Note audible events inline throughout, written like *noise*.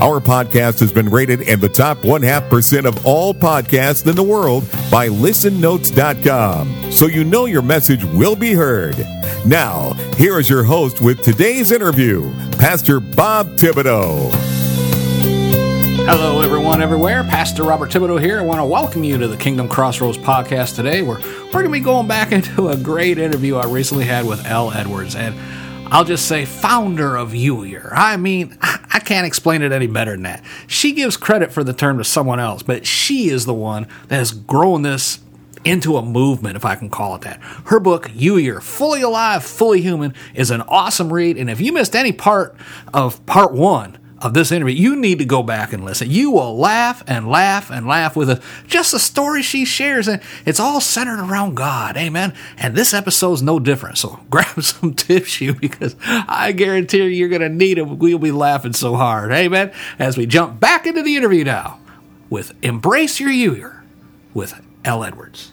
Our podcast has been rated in the top one half percent of all podcasts in the world by listennotes.com. So you know your message will be heard. Now, here is your host with today's interview, Pastor Bob Thibodeau. Hello, everyone, everywhere. Pastor Robert Thibodeau here. I want to welcome you to the Kingdom Crossroads podcast today. Where we're going to be going back *laughs* into a great interview I recently had with L. Edwards. And I'll just say founder of Youier. I mean, I can't explain it any better than that. She gives credit for the term to someone else, but she is the one that has grown this into a movement, if I can call it that. Her book, Youier, Fully Alive, Fully Human, is an awesome read. And if you missed any part of part one, of this interview, you need to go back and listen. You will laugh and laugh and laugh with a, just the story she shares, and it's all centered around God. Amen. And this episode is no different. So *laughs* grab some tissue because I guarantee you you're going to need it. We'll be laughing so hard. Amen. As we jump back into the interview now with Embrace Your Youier with L. Edwards.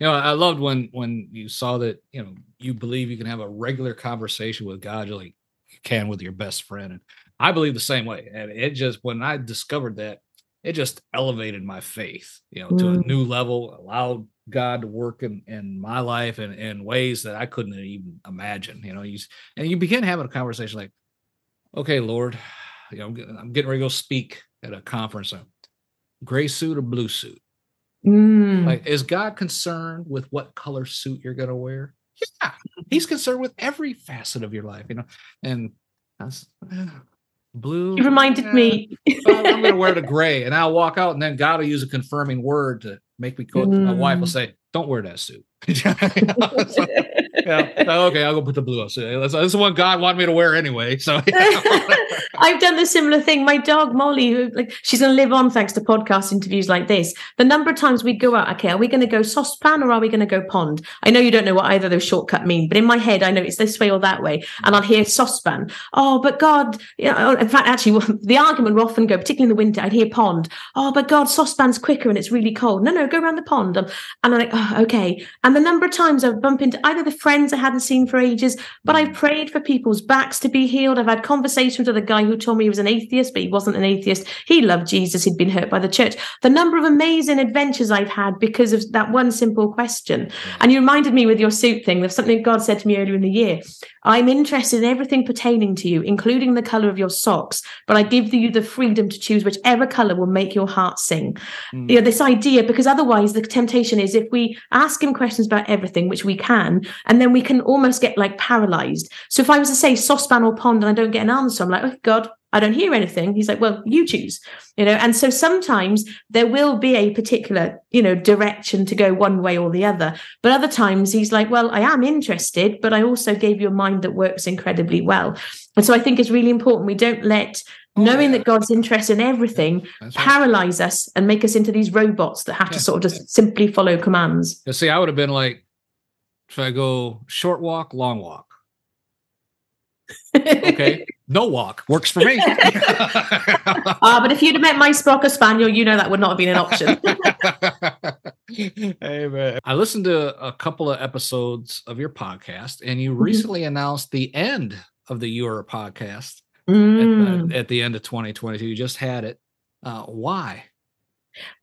You know, I loved when when you saw that, you know, you believe you can have a regular conversation with God, just like you can with your best friend. And I believe the same way. And it just, when I discovered that, it just elevated my faith, you know, to mm. a new level, allowed God to work in, in my life and in ways that I couldn't even imagine, you know, you, and you begin having a conversation like, okay, Lord, you know, I'm, getting, I'm getting ready to go speak at a conference, a gray suit or blue suit. Mm. Like, is God concerned with what color suit you're going to wear? Yeah, he's concerned with every facet of your life, you know, and I was, blue. You reminded yeah. me. *laughs* I'm going to wear the gray, and I'll walk out, and then God will use a confirming word to make me go. Mm. My wife will mm. say, "Don't wear that suit." *laughs* *laughs* yeah. Okay, I'll go put the blue on. So this is what God wanted me to wear anyway. So *laughs* *laughs* I've done the similar thing. My dog Molly, who like she's going to live on thanks to podcast interviews like this. The number of times we go out, okay, are we going to go saucepan or are we going to go pond? I know you don't know what either those shortcut mean, but in my head, I know it's this way or that way, and I'll hear saucepan. Oh, but God, you oh, know, in fact, actually, *laughs* the argument will often go, particularly in the winter. I'd hear pond. Oh, but God, saucepan's quicker and it's really cold. No, no, go around the pond. and I'm like, oh, okay. And the number of times I've bumped into either the friends I hadn't seen for ages, but I've prayed for people's backs to be healed. I've had conversations with a guy who told me he was an atheist, but he wasn't an atheist. He loved Jesus. He'd been hurt by the church. The number of amazing adventures I've had because of that one simple question. And you reminded me with your suit thing of something God said to me earlier in the year. I'm interested in everything pertaining to you, including the color of your socks, but I give you the freedom to choose whichever color will make your heart sing. Mm. You know, this idea, because otherwise the temptation is if we ask him questions about everything, which we can, and then we can almost get like paralyzed. So if I was to say saucepan or pond and I don't get an answer, I'm like, oh God, I don't hear anything. He's like, well, you choose, you know. And so sometimes there will be a particular, you know, direction to go one way or the other. But other times he's like, well, I am interested, but I also gave you a mind that works incredibly well. And so I think it's really important we don't let oh, knowing yeah. that God's interest in everything That's paralyze right. us and make us into these robots that have yeah. to sort of just simply follow commands. see, I would have been like, should I go short walk, long walk? okay, *laughs* no walk works for me. uh, *laughs* *laughs* but if you'd have met my Sprocker Spaniel, you know that would not have been an option. hey man, I listened to a couple of episodes of your podcast, and you mm-hmm. recently announced the end of the Your podcast mm. at, the, at, the, end of 2022. You just had it. Uh, why?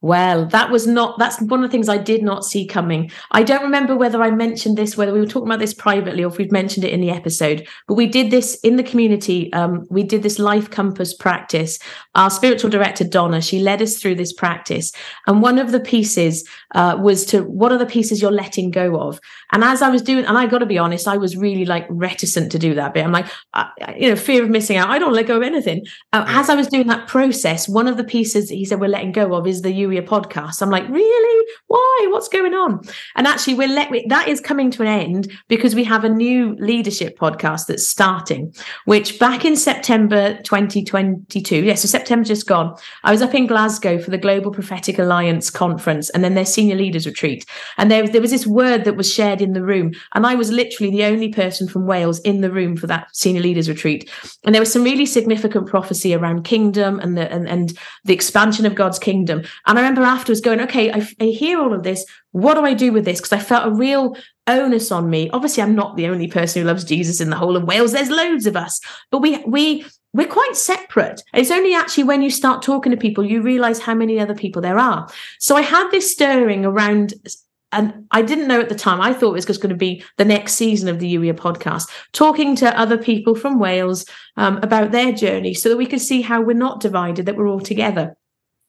Well, that was not, that's one of the things I did not see coming. I don't remember whether I mentioned this, whether we were talking about this privately or if we've mentioned it in the episode, but we did this in the community. Um, we did this life compass practice. Our spiritual director, Donna, she led us through this practice. And one of the pieces uh, was to, what are the pieces you're letting go of? And as I was doing, and I got to be honest, I was really like reticent to do that bit. I'm like, I, you know, fear of missing out. I don't let go of anything. Uh, as I was doing that process, one of the pieces he said we're letting go of is the Youier podcast. I'm like, really? Why? What's going on? And actually, we're let that is coming to an end because we have a new leadership podcast that's starting, which back in September 2022, yes, so September just gone, I was up in Glasgow for the Global Prophetic Alliance conference and then their senior leaders retreat. And there, there was this word that was shared in the room. And I was literally the only person from Wales in the room for that senior leaders retreat. And there was some really significant prophecy around kingdom and the, and, and the expansion of God's kingdom. And I remember afterwards going, okay, I, I hear all of this. What do I do with this? Because I felt a real onus on me. Obviously, I'm not the only person who loves Jesus in the whole of Wales. There's loads of us, but we we we're quite separate. It's only actually when you start talking to people you realize how many other people there are. So I had this stirring around and I didn't know at the time. I thought it was just going to be the next season of the Youier podcast, talking to other people from Wales um, about their journey, so that we could see how we're not divided, that we're all together.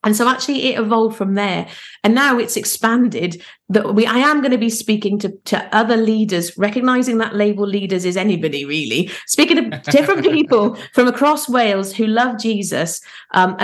And so actually it evolved from there. And now it's expanded that we I am going to be speaking to, to other leaders, recognizing that label leaders is anybody really, speaking to *laughs* different people from across Wales who love Jesus, um,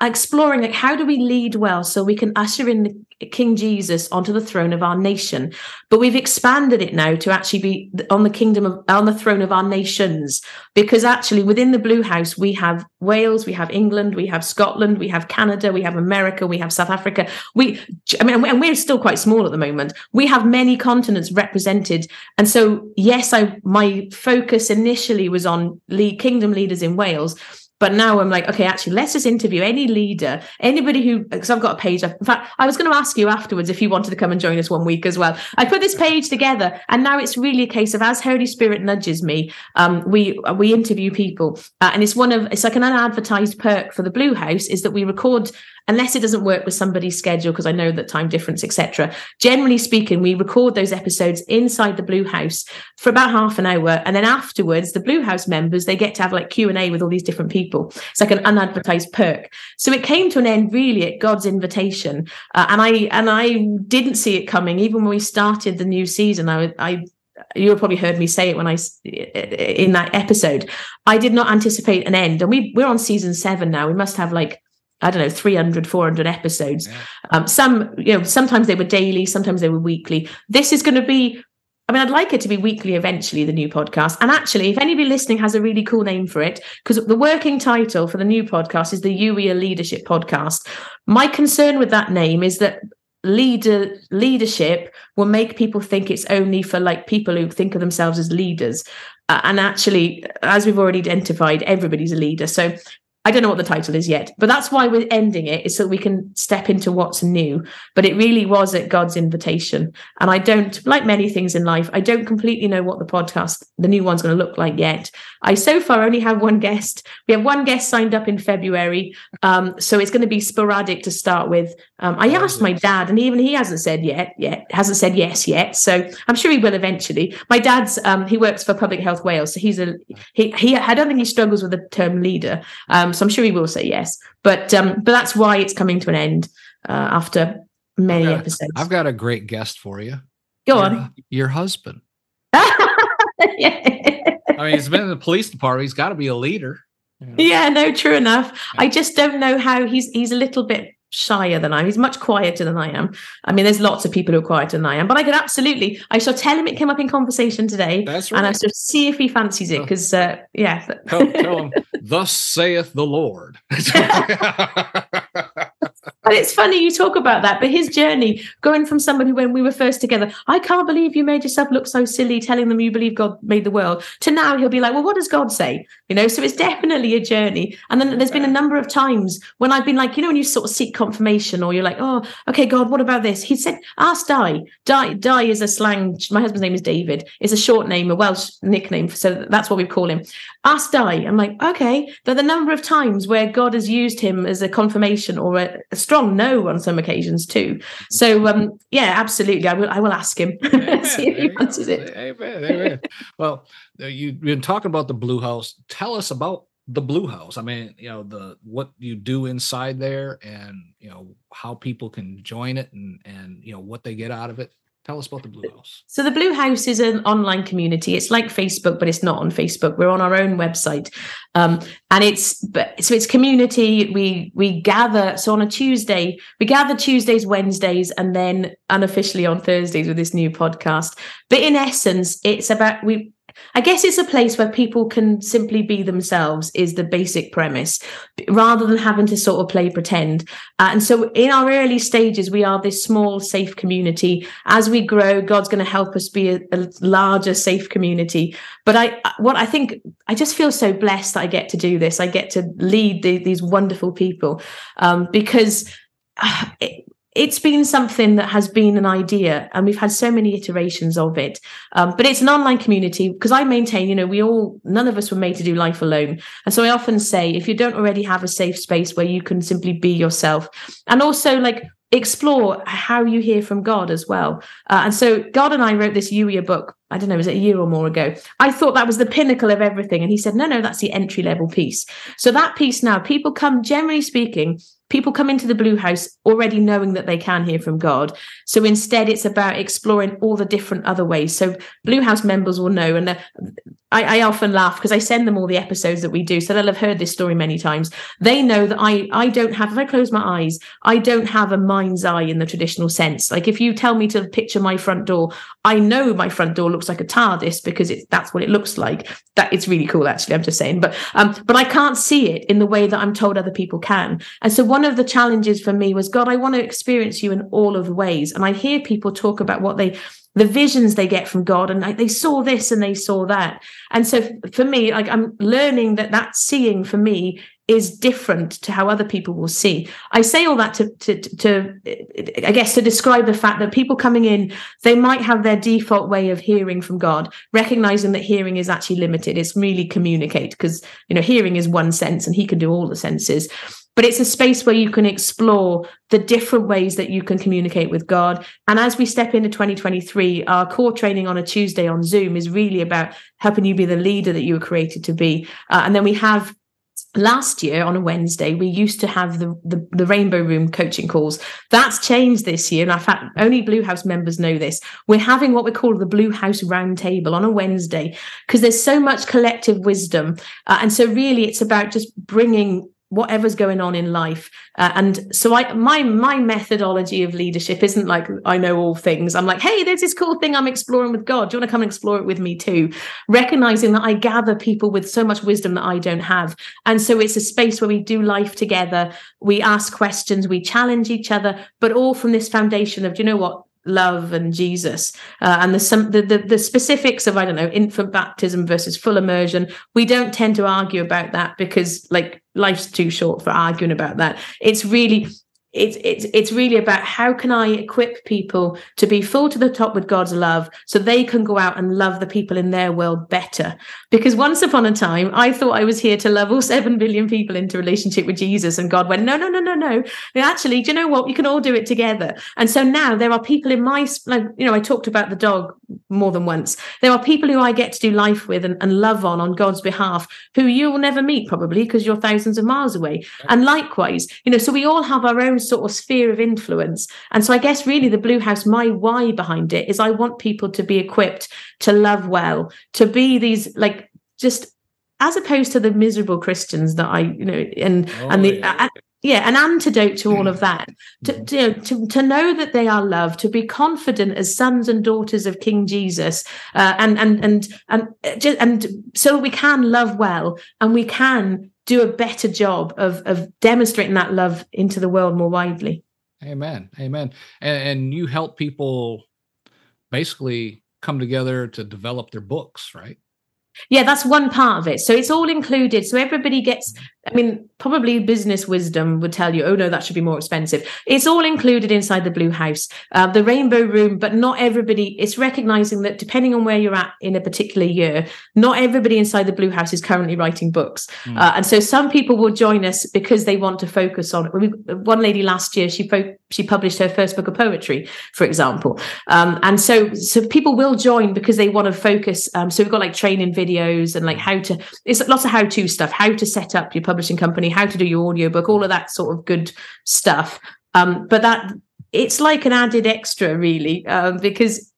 exploring like how do we lead well so we can usher in King Jesus onto the throne of our nation. But we've expanded it now to actually be on the kingdom of on the throne of our nations, because actually within the Blue House we have Wales, we have England, we have Scotland, we have Canada, we have America, we have South Africa. We, I mean, and we're still quite small at the moment. We have many continents represented, and so yes, I my focus initially was on lead, kingdom leaders in Wales but now I'm like, okay, actually, let's just interview any leader, anybody who, because I've got a page. In fact, I was going to ask you afterwards if you wanted to come and join us one week as well. I put this page together, and now it's really a case of as Holy Spirit nudges me, um, we we interview people, uh, and it's one of it's like an unadvertised perk for the Blue House is that we record unless it doesn't work with somebody's schedule because i know that time difference etc generally speaking we record those episodes inside the blue house for about half an hour and then afterwards the blue house members they get to have like q&a with all these different people it's like an unadvertised perk so it came to an end really at god's invitation uh, and i and i didn't see it coming even when we started the new season i i you probably heard me say it when I in that episode. I did not anticipate an end, and we we're on season seven now. We must have like I don't know, 300, 400 episodes. Yeah. Um, some, you know, sometimes they were daily, sometimes they were weekly. This is going to be, I mean, I'd like it to be weekly eventually, the new podcast. And actually, if anybody listening has a really cool name for it, because the working title for the new podcast is the Youier Leadership Podcast. My concern with that name is that leader leadership will make people think it's only for like people who think of themselves as leaders uh, and actually as we've already identified everybody's a leader so I don't know what the title is yet, but that's why we're ending it, is so we can step into what's new. But it really was at God's invitation. And I don't, like many things in life, I don't completely know what the podcast, the new one's going to look like yet. I so far only have one guest. We have one guest signed up in February. Um, so it's going to be sporadic to start with. Um, I asked my dad, and even he hasn't said yet, yet, hasn't said yes yet. So I'm sure he will eventually. My dad's, um, he works for Public Health Wales. So he's a, he, he, I don't think he struggles with the term leader. Um, so I'm sure he will say yes. But um, but that's why it's coming to an end uh, after many I've got, episodes. I've got a great guest for you. Go your, on. Your husband. *laughs* yeah. I mean, he's been in the police department. He's got to be a leader. You know? Yeah, no, true enough. Yeah. I just don't know how he's he's a little bit shyer than I am. He's much quieter than I am. I mean, there's lots of people who are quieter than I am, but I could absolutely, I shall tell him it came up in conversation today. That's right. And I shall see if he fancies it because, uh, yeah. tell, *laughs* tell him, thus saith the Lord. *laughs* *laughs* But it's funny you talk about that, but his journey going from somebody when we were first together, I can't believe you made yourself look so silly telling them you believe God made the world, to now he'll be like, well, what does God say? You know, so it's definitely a journey. And then there's been a number of times when I've been like, you know, when you sort of seek confirmation or you're like, oh, okay, God, what about this? He said, ask Di. Di, Di is a slang. My husband's name is David. It's a short name, a Welsh nickname. So that's what we call him. Ask Di. I'm like, okay. But the number of times where God has used him as a confirmation or a, a strong no on some occasions too. So um, yeah, absolutely, I will. I will ask him *laughs* see if he fancies it. Amen, amen. well, uh, you've been talking about the Blue House. Tell us about the Blue House. I mean, you know the what you do inside there, and you know how people can join it, and and you know what they get out of it. Tell us about the Blue House. So the Blue House is an online community. It's like Facebook, but it's not on Facebook. We're on our own website, um, and it's but so it's community. We we gather. So on a Tuesday, we gather Tuesdays, Wednesdays, and then unofficially on Thursdays with this new podcast. But in essence, it's about we I guess it's a place where people can simply be themselves, is the basic premise, rather than having to sort of play pretend. Uh, and so, in our early stages, we are this small, safe community. As we grow, God's going to help us be a, a, larger, safe community. But I, what I think, I just feel so blessed that I get to do this. I get to lead the, these wonderful people um, because. Uh, it, it's been something that has been an idea and we've had so many iterations of it. Um, but it's an online community because i maintain you know we all none of us were made to do life alone. And so i often say if you don't already have a safe space where you can simply be yourself and also like explore how you hear from god as well. Uh, and so god and i wrote this Youier book i don't know was it a year or more ago? I thought that was the pinnacle of everything and he said no no that's the entry level piece. So that piece now people come generally speaking people come into the blue house already knowing that they can hear from god. So instead it's about exploring all the different other ways. So blue house members will know and I, I, often laugh because i send them all the episodes that we do. So they'll have heard this story many times. They know that i i don't have if i close my eyes i don't have a mind's eye in the traditional sense. Like if you tell me to picture my front door i know my front door looks like a tardis because it's that's what it looks like. That it's really cool actually i'm just saying. But um but i can't see it in the way that i'm told other people can. And so one of the challenges for me was god i want to experience you in all of the ways and i hear people talk about what they the visions they get from god and they saw this and they saw that and so for me like i'm learning that that seeing for me is different to how other people will see. I say all that to, to, to, I guess, to describe the fact that people coming in, they might have their default way of hearing from God, recognizing that hearing is actually limited. It's really communicate because, you know, hearing is one sense and he can do all the senses. But it's a space where you can explore the different ways that you can communicate with God. And as we step into 2023, our core training on a Tuesday on Zoom is really about helping you be the leader that you were created to be. Uh, and then we have last year on a Wednesday, we used to have the, the, the, Rainbow Room coaching calls. That's changed this year. And in fact, only Blue House members know this. We're having what we call the Blue House Roundtable on a Wednesday because there's so much collective wisdom. Uh, and so, really, it's about just bringing whatever's going on in life. Uh, and so i my my methodology of leadership isn't like i know all things. I'm like hey there's this cool thing i'm exploring with god. Do you want to come and explore it with me too? Recognizing that i gather people with so much wisdom that i don't have. And so it's a space where we do life together. We ask questions we challenge each other but all from this foundation of do you know what love and Jesus, uh, and the, some, the, the the specifics of I don't know infant baptism versus full immersion. We don't tend to argue about that because like life's too short for arguing about that. It's really it's it's it's really about how can I equip people to be full to the top with God's love so they can go out and love the people in their world better. Because once upon a time, I thought I was here to love all seven billion people into relationship with Jesus, and God went, no, no, no, no, no. Actually, do you know what? You can all do it together. And so now there are people in my like you know I talked about the dog more than once. There are people who I get to do life with and, and love on on God's behalf who you will never meet probably because you're thousands of miles away. And likewise, you know, so we all have our own sort of sphere of influence. And so I guess really the Blue House, my why behind it is I want people to be equipped to love well, to be these like just as opposed to the miserable Christians that I, you know, and oh, and the yeah. Yeah, an antidote to all of that. To, mm-hmm. to, you know, to, to know that they are loved, to be confident as sons and daughters of King Jesus, uh, and and and and uh, and so we can love well, and we can do a better job of of demonstrating that love into the world more widely. Amen. Amen. And, and you help people basically come together to develop their books, right? Yeah, that's one part of it. So it's all included. So everybody gets, I mean, probably business wisdom would tell you, oh no, that should be more expensive. It's all included inside the Blue House, uh, the Rainbow Room, but not everybody. It's recognizing that depending on where you're at in a particular year, not everybody inside the Blue House is currently writing books. Mm. Uh, and so some people will join us because they want to focus on it. One lady last year, she fo- she published her first book of poetry, for example. Um, and so so people will join because they want to focus. Um, so we've got like training videos and like how to. It's lots of how to stuff, how to set up your publishing company, how to do your audiobook, all of that sort of good stuff. Um, but that it's like an added extra, really, um, because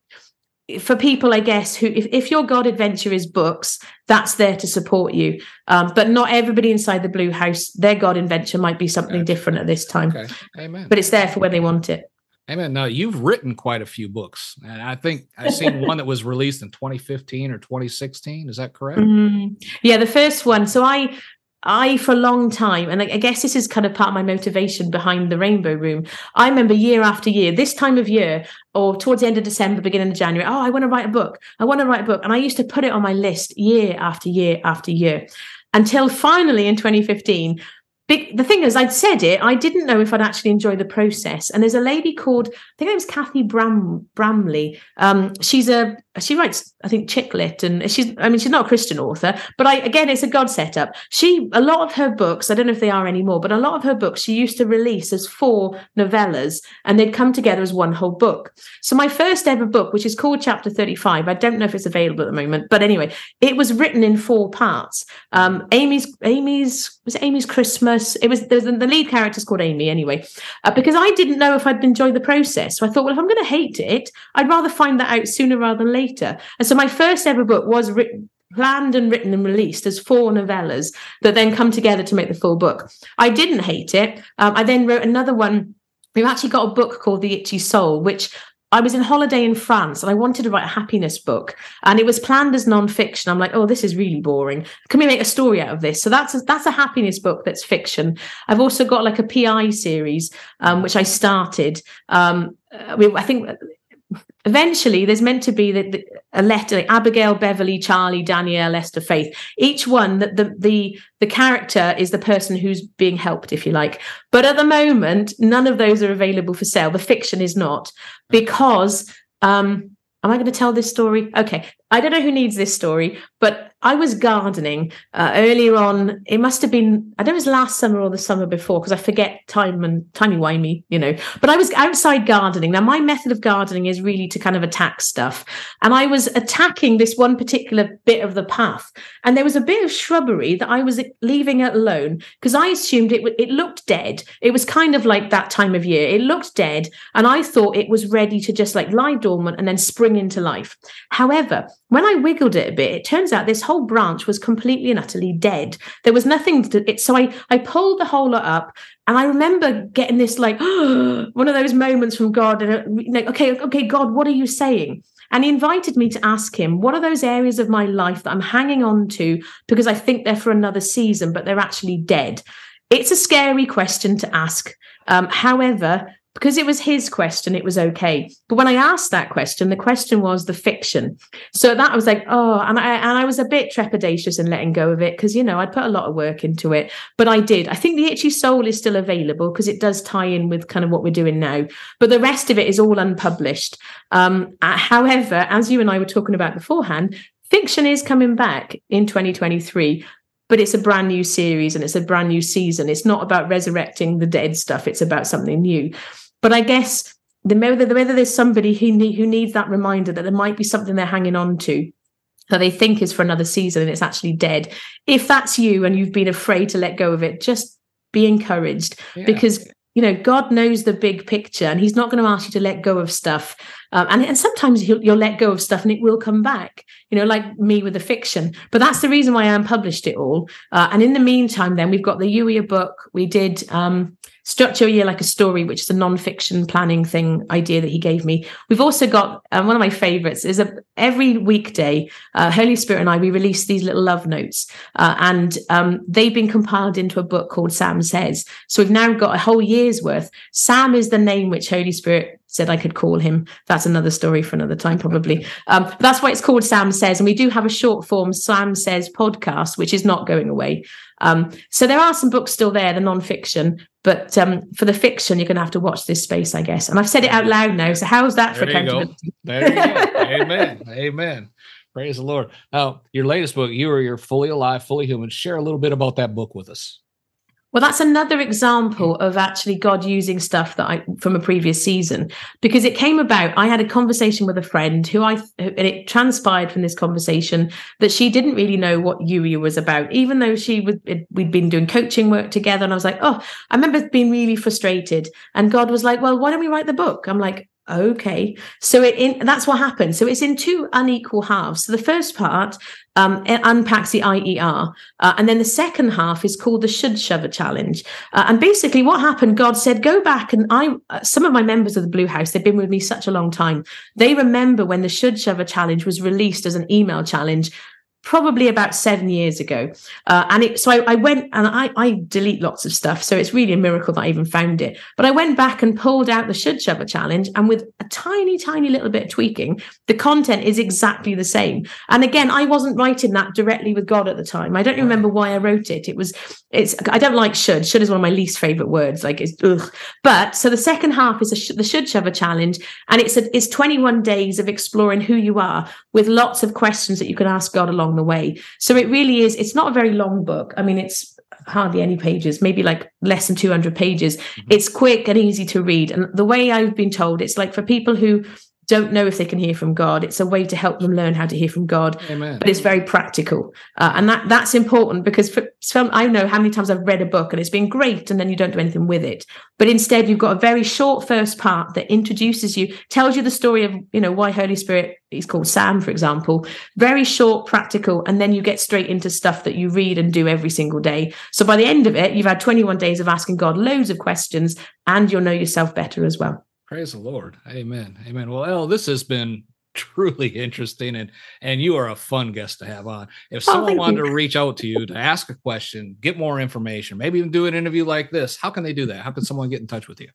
for people, I guess, who if, if your God adventure is books, that's there to support you. Um, but not everybody inside the Blue House, their God adventure might be something okay. different at this time. Okay. Amen. But it's there for when they want it. Amen. Now you've written quite a few books, and I think I've seen one that was released in 2015 or 2016. Is that correct? *laughs* Mm, yeah, the first one. So I I, for a long time, and I guess this is kind of part of my motivation behind the Rainbow Room. I remember year after year, this time of year, or towards the end of December, beginning of January, oh, I want to write a book. I want to write a book. And I used to put it on my list year after year after year until finally in 2015, big, the thing is, I'd said it. I didn't know if I'd actually enjoy the process. And there's a lady called, I think her name's Cathy Bram Bramley. Um, she's a she writes, I think, chick lit, and she's, I mean, she's not a Christian author, but I, again, it's a God setup. She, a lot of her books, I don't know if they are anymore, but a lot of her books she used to release as four novellas, and they'd come together as one whole book. So my first ever book, which is called Chapter 35, I don't know if it's available at the moment, but anyway, it was written in four parts. Um, Amy's, Amy's, was it Amy's Christmas? It was, the, the lead character's called Amy anyway, uh, because I didn't know if I'd enjoy the process. So I thought, well, if I'm going to hate it, I'd rather find that out sooner rather than later later. And so my first ever book was written planned and written and released as four novellas that then come together to make the full book. I didn't hate it. Um, I then wrote another one. We've actually got a book called The Itchy Soul, which I was in holiday in France and I wanted to write a happiness book, and it was planned as nonfiction. I'm like, oh, this is really boring. Can we make a story out of this? So that's a, that's a happiness book that's fiction. I've also got like a PI series, um, which I started. Um, I think eventually there's meant to be the, the, a letter like abigail beverly charlie danielle esther faith. Each one that the, the the character is the person who's being helped if you like. But at the moment none of those are available for sale. The fiction is not. Because um am i going to tell this story? Okay i don't know who needs this story but I was gardening uh, earlier on. It must have been, I don't know it was last summer or the summer before, because I forget time and timey wimey, you know. But I was outside gardening. Now, my method of gardening is really to kind of attack stuff. And I was attacking this one particular bit of the path. And there was a bit of shrubbery that I was leaving alone because I assumed it, it looked dead. It was kind of like that time of year. It looked dead. And I thought it was ready to just like lie dormant and then spring into life. However, when I wiggled it a bit, it turns out this whole branch was completely and utterly dead. There was nothing to it. So I, I pulled the whole lot up and I remember getting this like *gasps* one of those moments from God and like, okay, okay, God, what are you saying? And he invited me to ask him, what are those areas of my life that I'm hanging on to because I think they're for another season, but they're actually dead? It's a scary question to ask. Um, however, because it was his question, it was okay. But when I asked that question, the question was the fiction. So that I was like, oh, and I and I was a bit trepidatious in letting go of it because you know I'd put a lot of work into it, but I did. I think the Itchy Soul is still available because it does tie in with kind of what we're doing now. But the rest of it is all unpublished. Um, uh, however, as you and I were talking about beforehand, fiction is coming back in 2023 but it's a brand new series and it's a brand new season. It's not about resurrecting the dead stuff. It's about something new. But I guess the whether, whether there's somebody who need, who needs that reminder that there might be something they're hanging on to that they think is for another season and it's actually dead. If that's you and you've been afraid to let go of it, just be encouraged yeah. because you know god knows the big picture and he's not going to ask you to let go of stuff. Um, and, and sometimes you'll, let go of stuff and it will come back you know like me with the fiction. But that's the reason why i unpublished it all. Uh, and in the meantime then we've got the Youier book. We did um, structure a year like a story which is a non-fiction planning thing idea that he gave me. We've also got um, one of my favorites is a every weekday uh, holy spirit and i we release these little love notes. Uh, and um, they've been compiled into a book called sam says. So we've now got a whole year's worth. Sam is the name which holy spirit said I could call him. That's another story for another time, probably. *laughs* Um, that's why it's called Sam Says. And we do have a short form Sam Says podcast, which is not going away. Um, so there are some books still there, the non-fiction, but um, for the fiction, you're going to have to watch this space, I guess. And I've said it out loud now. So how's that there for accountability? There you go. Amen. *laughs* Amen. Praise the Lord. Now, your latest book, You Are You're Fully Alive, Fully Human. Share a little bit about that book with us. Well, that's another example of actually God using stuff that I from a previous season because it came about. I had a conversation with a friend who I and it transpired from this conversation that she didn't really know what Youier was about, even though she was we'd been doing coaching work together. And I was like, oh, I remember being really frustrated, and God was like, well, why don't we write the book? I'm like, Okay, so it in, that's what happens. So it's in two unequal halves. So the first part um, unpacks the IER, uh, and then the second half is called the Should Shover Challenge. Uh, and basically, what happened? God said, "Go back." And I, uh, some of my members of the Blue House, they've been with me such a long time. They remember when the Should Shover Challenge was released as an email challenge probably about seven years ago. Uh, and it, so I, I went and I, I, delete lots of stuff. So it's really a miracle that I even found it. But I went back and pulled out the Should Shover challenge. And with a tiny, tiny little bit of tweaking, the content is exactly the same. And again, I wasn't writing that directly with God at the time. I don't remember why I wrote it. It was, it's, I don't like should. Should is one of my least favorite words. Like it's, ugh. But so the second half is sh- the Should Shover challenge. And it's, a, it's 21 days of exploring who you are with lots of questions that you can ask God along the way. So it really is, it's not a very long book. I mean, it's hardly any pages, maybe like less than 200 pages. Mm-hmm. It's quick and easy to read. And the way I've been told, it's like for people who don't know if they can hear from God. It's a way to help them learn how to hear from God, Amen. but it's very practical, uh, and that that's important because for some, I know how many times I've read a book and it's been great, and then you don't do anything with it. But instead, you've got a very short first part that introduces you, tells you the story of you know why Holy Spirit is called Sam, for example. Very short, practical, and then you get straight into stuff that you read and do every single day. So by the end of it, you've had 21 days of asking God loads of questions, and you'll know yourself better as well. Praise the Lord. Amen. Amen. Well, El, this has been *laughs* truly interesting and and you are a fun guest to have on. If oh, someone oh, wanted you. to reach out to you to ask a question, get more information, maybe even do an interview like this, how can they do that? How can someone get in touch with you?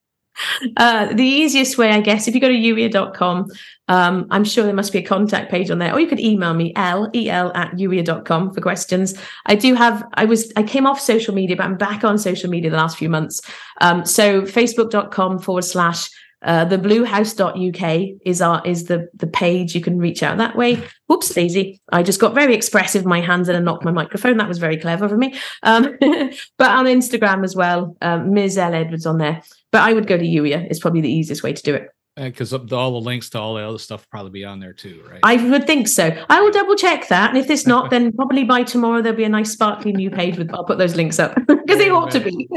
Uh, the easiest way, I guess, if you go to youier.com, um, I'm sure there must be a contact page on there, or you could email me, l, el at youier.com for questions. I do have, I was, I came off social media, but I'm back on social media the last few months. Um, so facebook.com forward slash uh, the bluehouse.uk is our is the the page you can reach out that way. Whoops, daisy. I just got very expressive my hands and I knocked my microphone. That was very clever of me. Um, *laughs* but on Instagram as well, um, Ms. L Edwards on there. But I would go to Youier. It's probably the easiest way to do it because all the links to all the other stuff probably be on there too, right? I would think so. I will double check that, and if it's not, *laughs* then probably by tomorrow there'll be a nice sparkly new page with. I'll put those links up *laughs* because they ought to be.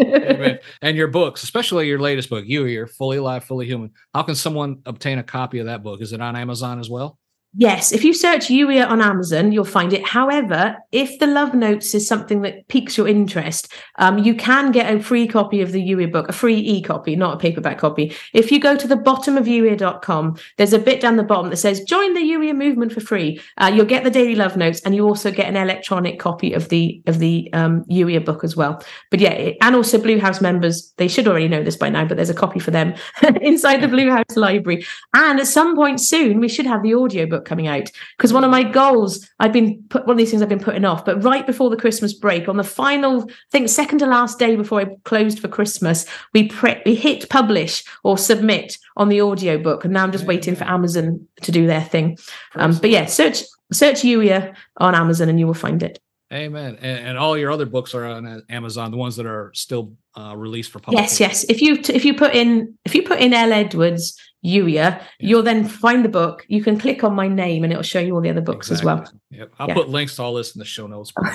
and your books, especially your latest book, you, you're fully alive, fully human. How can someone obtain a copy of that book? Is it on Amazon as well? Yes, if you search Youier on Amazon, you'll find it. However, if the love notes is something that piques your interest, um, you can get a free copy of the Youier book, a free e-copy, not a paperback copy. If you go to the bottom of Youier.com, there's a bit down the bottom that says "Join the Youier movement for free." Uh, you'll get the daily love notes, and you also get an electronic copy of the of the um, Youier book as well. But yeah, and also Blue House members, they should already know this by now, but there's a copy for them *laughs* inside the Blue House library. And at some point soon, we should have the audio book book coming out because one of my goals I've been put one of these things I've been putting off, but right before the Christmas break, on the final, I think second to last day before I closed for Christmas, we pre- we hit publish or submit on the audio book, and now I'm just waiting for Amazon to do their thing. Um, but yeah, search search Youier on Amazon and you will find it. Amen. And, and, all your other books are on Amazon, the ones that are still uh, released for public. Yes, yes. If you if you put in if you put in L Edwards Youier, yeah. you'll then find the book. You can click on my name, and it'll show you all the other books exactly. as well. Yep. I'll yeah. put links to all this in the show notes. *laughs*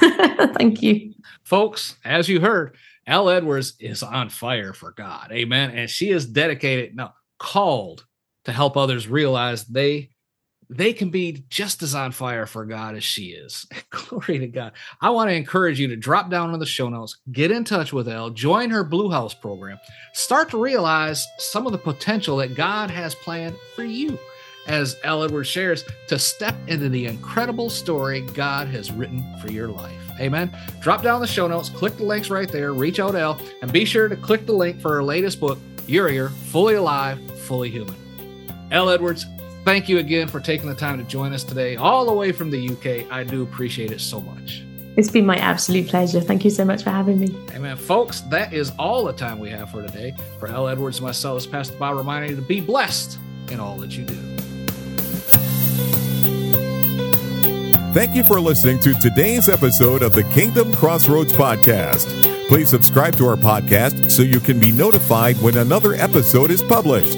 Thank you, folks. As you heard, L Edwards is on fire for God. Amen. And she is dedicated, no, called to help others realize they they can be just as on fire for God as she is. *laughs* Glory to God. I want to encourage you to drop down on the show notes, get in touch with Elle, join her Blue House program, start to realize some of the potential that God has planned for you. As Elle Edwards shares, to step into the incredible story God has written for your life. Amen. Drop down the show notes, click the links right there, reach out to Elle, and be sure to click the link for her latest book, Youier, Fully Alive, Fully Human. Elle Edwards, Thank you again for taking the time to join us today, all the way from the UK. I do appreciate it so much. It's been my absolute pleasure. Thank you so much for having me. Amen. Folks, that is all the time we have for today. For L. Edwards and myself, as Pastor Bob reminding you to be blessed in all that you do. Thank you for listening to today's episode of the Kingdom Crossroads Podcast. Please subscribe to our podcast so you can be notified when another episode is published.